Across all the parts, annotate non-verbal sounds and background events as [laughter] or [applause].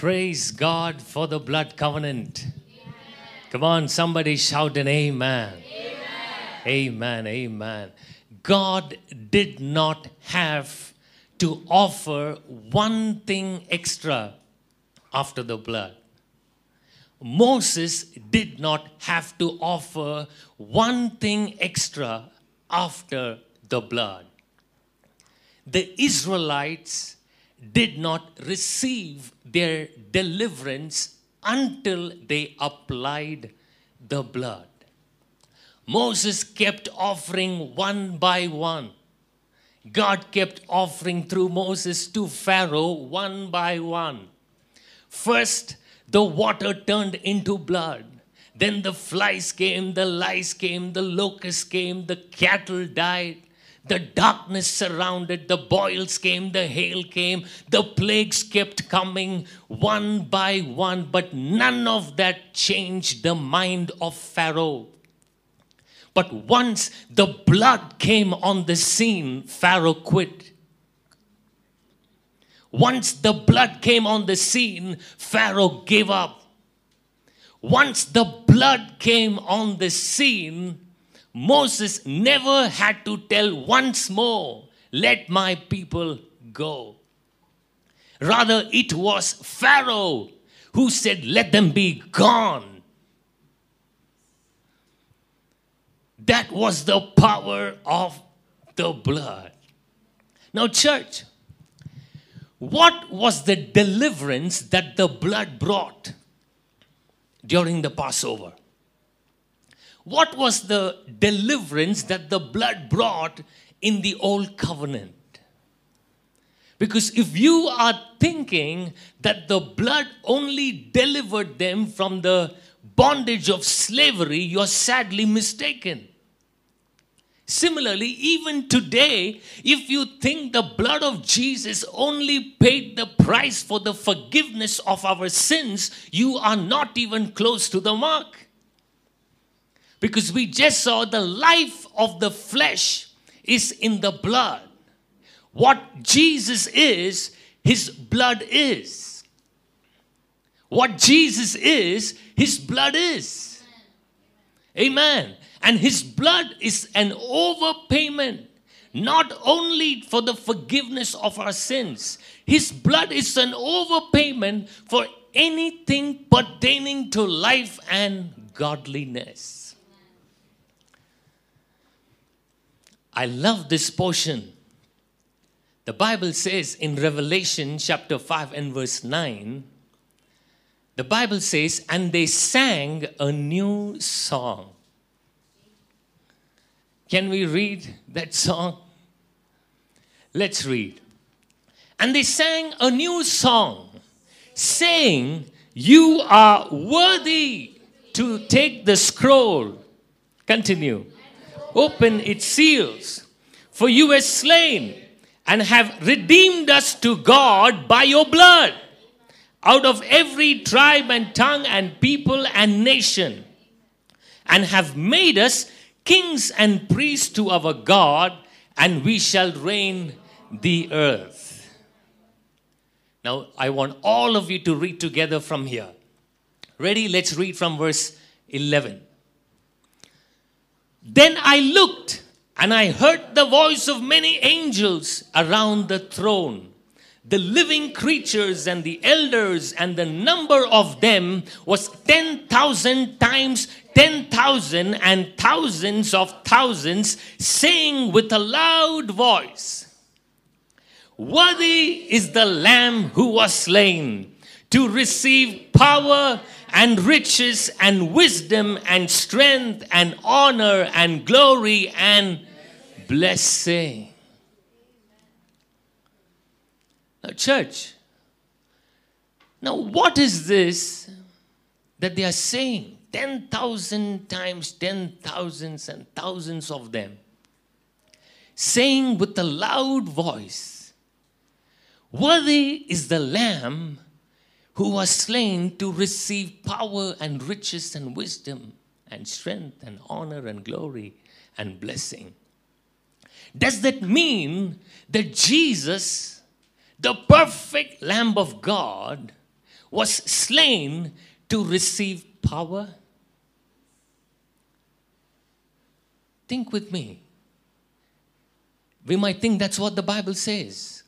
Praise God for the blood covenant. Come on, somebody shout an amen. Amen. Amen. God did not have to offer one thing extra after the blood. Moses did not have to offer one thing extra after the blood. The Israelites did not receive their deliverance until they applied the blood. Moses kept offering one by one. God kept offering through Moses to Pharaoh one by one. First, the water turned into blood. Then the flies came, the lice came, the locusts came, the cattle died. The darkness surrounded, the boils came, the hail came, the plagues kept coming one by one, but none of that changed the mind of Pharaoh. But once the blood came on the scene, Pharaoh quit. Once the blood came on the scene, Pharaoh gave up. Once the blood came on the scene, Moses never had to tell once more, Let my people go. Rather, it was Pharaoh who said, Let them be gone. That was the power of the blood. Now, church, what was the deliverance that the blood brought during the Passover? What was the deliverance that the blood brought in the old covenant? Because if you are thinking that the blood only delivered them from the bondage of slavery, you're sadly mistaken. Similarly, even today, if you think the blood of Jesus only paid the price for the forgiveness of our sins, you are not even close to the mark. Because we just saw the life of the flesh is in the blood. What Jesus is, his blood is. What Jesus is, his blood is. Amen. And his blood is an overpayment, not only for the forgiveness of our sins, his blood is an overpayment for anything pertaining to life and godliness. I love this portion. The Bible says in Revelation chapter 5 and verse 9, the Bible says, and they sang a new song. Can we read that song? Let's read. And they sang a new song, saying, You are worthy to take the scroll. Continue open its seals. For you were slain and have redeemed us to God by your blood out of every tribe and tongue and people and nation, and have made us kings and priests to our God, and we shall reign the earth. Now, I want all of you to read together from here. Ready? Let's read from verse 11. Then I looked and I heard the voice of many angels around the throne, the living creatures and the elders, and the number of them was 10,000 times 10,000 and thousands of thousands, saying with a loud voice, Worthy is the Lamb who was slain to receive power and riches and wisdom and strength and honor and glory and blessing. Now, church, now what is this that they are saying? 10,000 times 10,000s and thousands of them, saying with a loud voice, Worthy is the Lamb who was slain to receive power and riches and wisdom and strength and honor and glory and blessing. Does that mean that Jesus, the perfect Lamb of God, was slain to receive power? Think with me. We might think that's what the Bible says.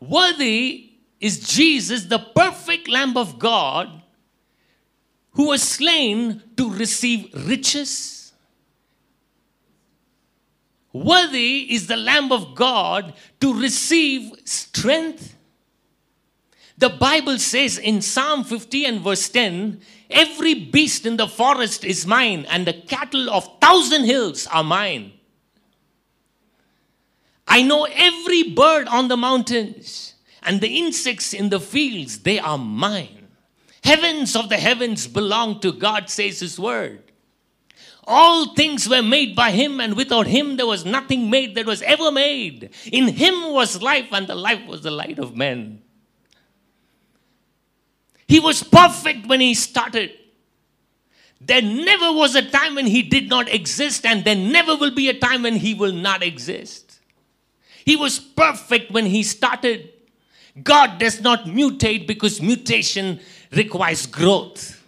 Worthy is Jesus, the perfect Lamb of God, who was slain to receive riches. Worthy is the Lamb of God to receive strength. The Bible says in Psalm 50 and verse 10 Every beast in the forest is mine, and the cattle of thousand hills are mine. I know every bird on the mountains and the insects in the fields, they are mine. Heavens of the heavens belong to God, says His word. All things were made by Him, and without Him there was nothing made that was ever made. In Him was life, and the life was the light of men. He was perfect when He started. There never was a time when He did not exist, and there never will be a time when He will not exist. He was perfect when He started. God does not mutate because mutation requires growth.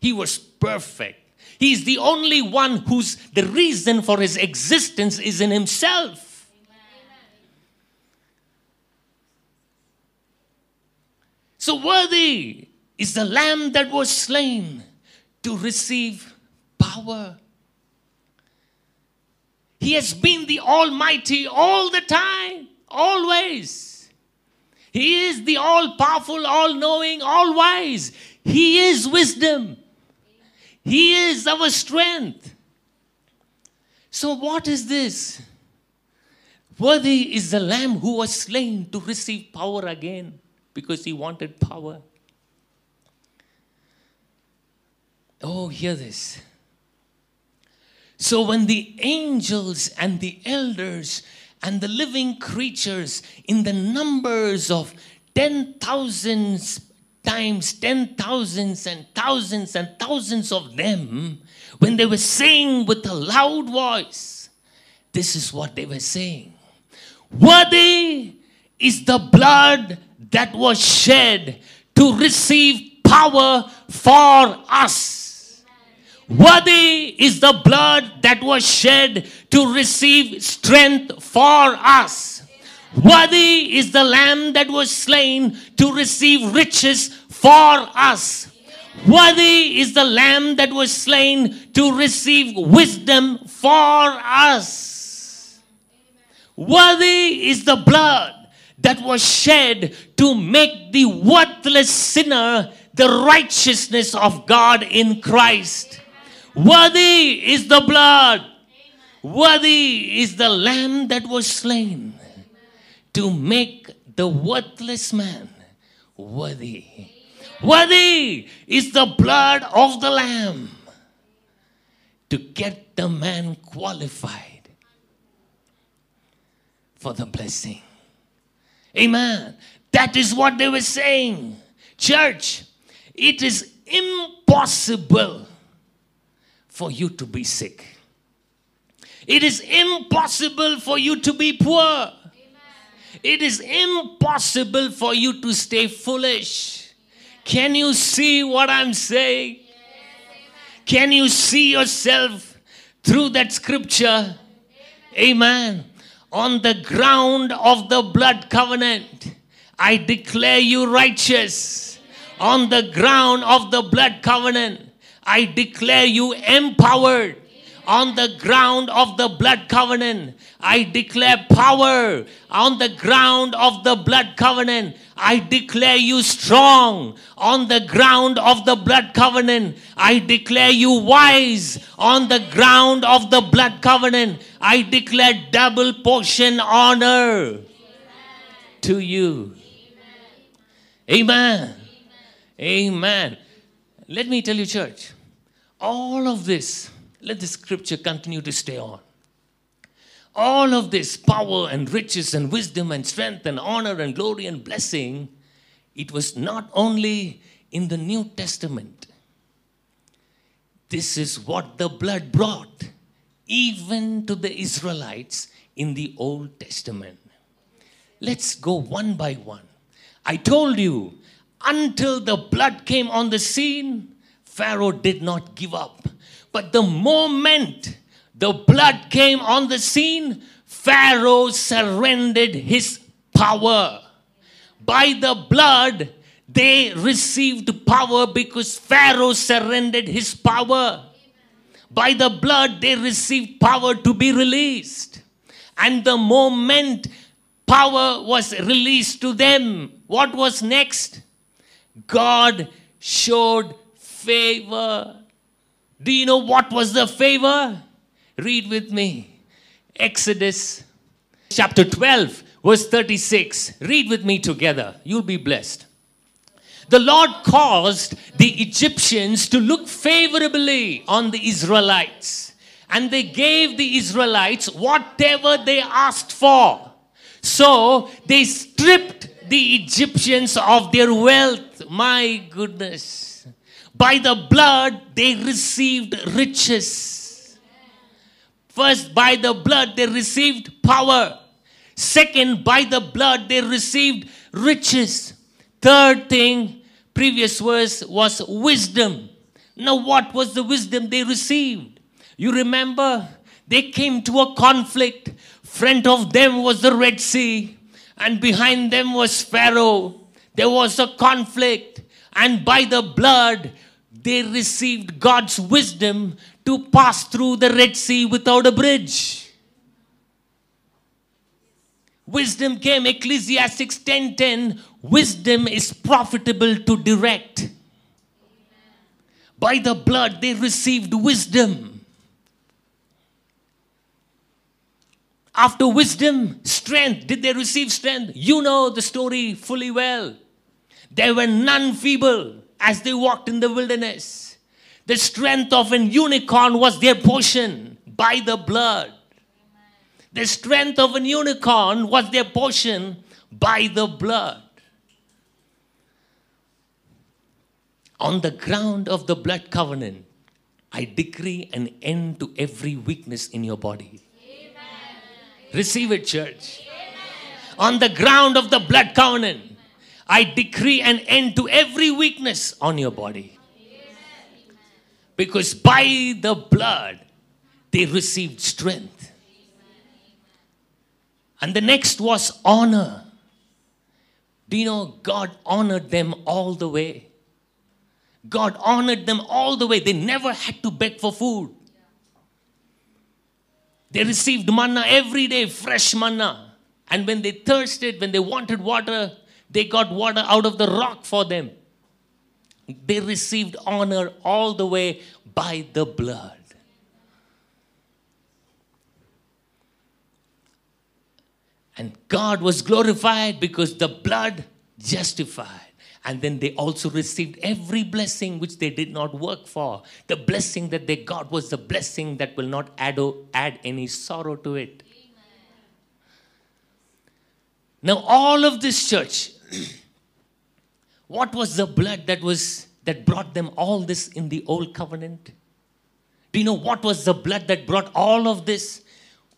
He was perfect. He is the only one whose the reason for his existence is in himself. So worthy is the lamb that was slain to receive power. He has been the Almighty all the time, always. He is the all powerful, all knowing, all wise. He is wisdom. He is our strength. So, what is this? Worthy is the Lamb who was slain to receive power again because he wanted power. Oh, hear this. So, when the angels and the elders and the living creatures in the numbers of ten thousands times ten thousands and thousands and thousands of them, when they were saying with a loud voice, this is what they were saying Worthy is the blood that was shed to receive power for us. Worthy is the blood that was shed to receive strength for us. Worthy is the lamb that was slain to receive riches for us. Worthy is the lamb that was slain to receive wisdom for us. Worthy is the blood that was shed to make the worthless sinner the righteousness of God in Christ. Worthy is the blood. Worthy is the lamb that was slain to make the worthless man worthy. Worthy is the blood of the Lamb to get the man qualified for the blessing. Amen. That is what they were saying. Church, it is impossible for you to be sick. It is impossible for you to be poor. It is impossible for you to stay foolish. Can you see what I'm saying? Can you see yourself through that scripture? Amen. On the ground of the blood covenant, I declare you righteous. On the ground of the blood covenant, I declare you empowered on the ground of the blood covenant. I declare power on the ground of the blood covenant. I declare you strong on the ground of the blood covenant. I declare you wise on the ground of the blood covenant. I declare double portion honor to you. Amen. Amen. Let me tell you, church, all of this let the scripture continue to stay on. All of this power and riches and wisdom and strength and honor and glory and blessing, it was not only in the New Testament. This is what the blood brought, even to the Israelites in the Old Testament. Let's go one by one. I told you, until the blood came on the scene, Pharaoh did not give up. But the moment the blood came on the scene, Pharaoh surrendered his power. By the blood, they received power because Pharaoh surrendered his power. By the blood, they received power to be released. And the moment power was released to them, what was next? God showed favor. Do you know what was the favor? Read with me. Exodus chapter 12, verse 36. Read with me together. You'll be blessed. The Lord caused the Egyptians to look favorably on the Israelites, and they gave the Israelites whatever they asked for. So they stripped the Egyptians of their wealth. My goodness. By the blood, they received riches. First, by the blood, they received power. Second, by the blood, they received riches. Third thing, previous verse was wisdom. Now, what was the wisdom they received? You remember, they came to a conflict. Front of them was the Red Sea, and behind them was Pharaoh. There was a conflict, and by the blood, they received God's wisdom to pass through the Red Sea without a bridge. Wisdom came, Ecclesiastics 10:10. Wisdom is profitable to direct. By the blood, they received wisdom. After wisdom, strength. Did they receive strength? You know the story fully well. There were none feeble as they walked in the wilderness. The strength of an unicorn was their portion by the blood. The strength of an unicorn was their portion by the blood. On the ground of the blood covenant, I decree an end to every weakness in your body. Amen. Receive it, church. Amen. On the ground of the blood covenant, I decree an end to every weakness on your body. Because by the blood, they received strength. And the next was honor. Do you know God honored them all the way? God honored them all the way. They never had to beg for food. They received manna every day, fresh manna. And when they thirsted, when they wanted water, they got water out of the rock for them. They received honor all the way by the blood. And God was glorified because the blood justified. And then they also received every blessing which they did not work for. The blessing that they got was the blessing that will not add, add any sorrow to it. Amen. Now, all of this church, [clears throat] what was the blood that was that brought them all this in the old covenant? Do you know what was the blood that brought all of this?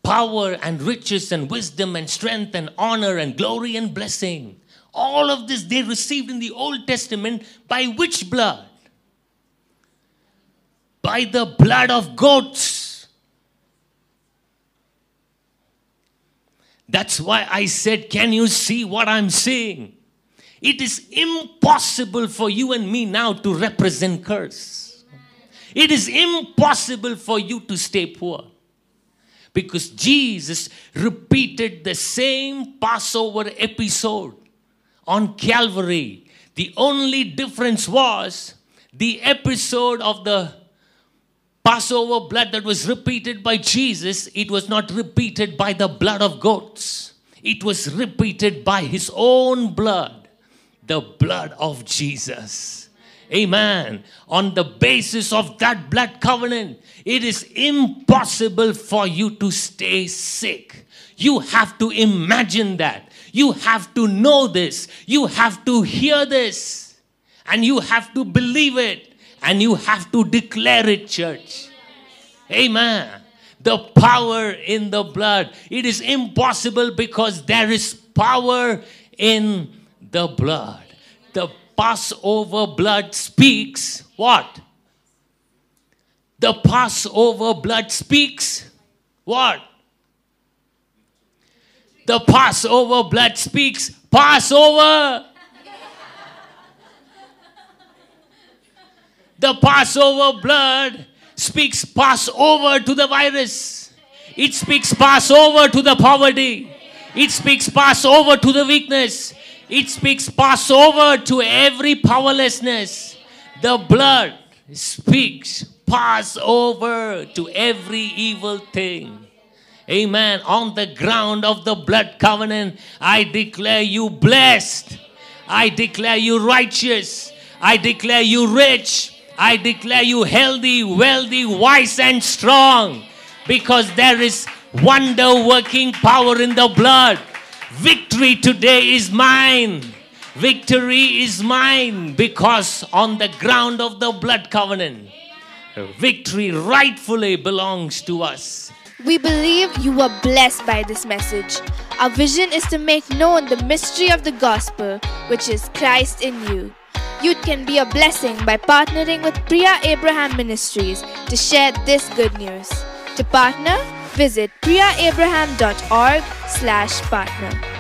power and riches and wisdom and strength and honor and glory and blessing. All of this they received in the Old Testament by which blood? By the blood of goats. That's why I said, Can you see what I'm seeing? It is impossible for you and me now to represent curse. It is impossible for you to stay poor because Jesus repeated the same Passover episode on Calvary. The only difference was the episode of the Passover blood that was repeated by Jesus, it was not repeated by the blood of goats. It was repeated by his own blood, the blood of Jesus. Amen. On the basis of that blood covenant, it is impossible for you to stay sick. You have to imagine that. You have to know this. You have to hear this. And you have to believe it. And you have to declare it, church. Amen. The power in the blood. It is impossible because there is power in the blood. The Passover blood speaks what? The Passover blood speaks what? The Passover blood speaks Passover. The Passover blood speaks Passover to the virus. It speaks Passover to the poverty. It speaks Passover to the weakness. It speaks Passover to every powerlessness. The blood speaks Passover to every evil thing. Amen. On the ground of the blood covenant, I declare you blessed. I declare you righteous. I declare you rich. I declare you healthy, wealthy, wise, and strong because there is wonder working power in the blood. Victory today is mine. Victory is mine because on the ground of the blood covenant, victory rightfully belongs to us. We believe you were blessed by this message. Our vision is to make known the mystery of the gospel, which is Christ in you. You can be a blessing by partnering with Priya Abraham Ministries to share this good news. To partner, visit priyaabraham.org slash partner.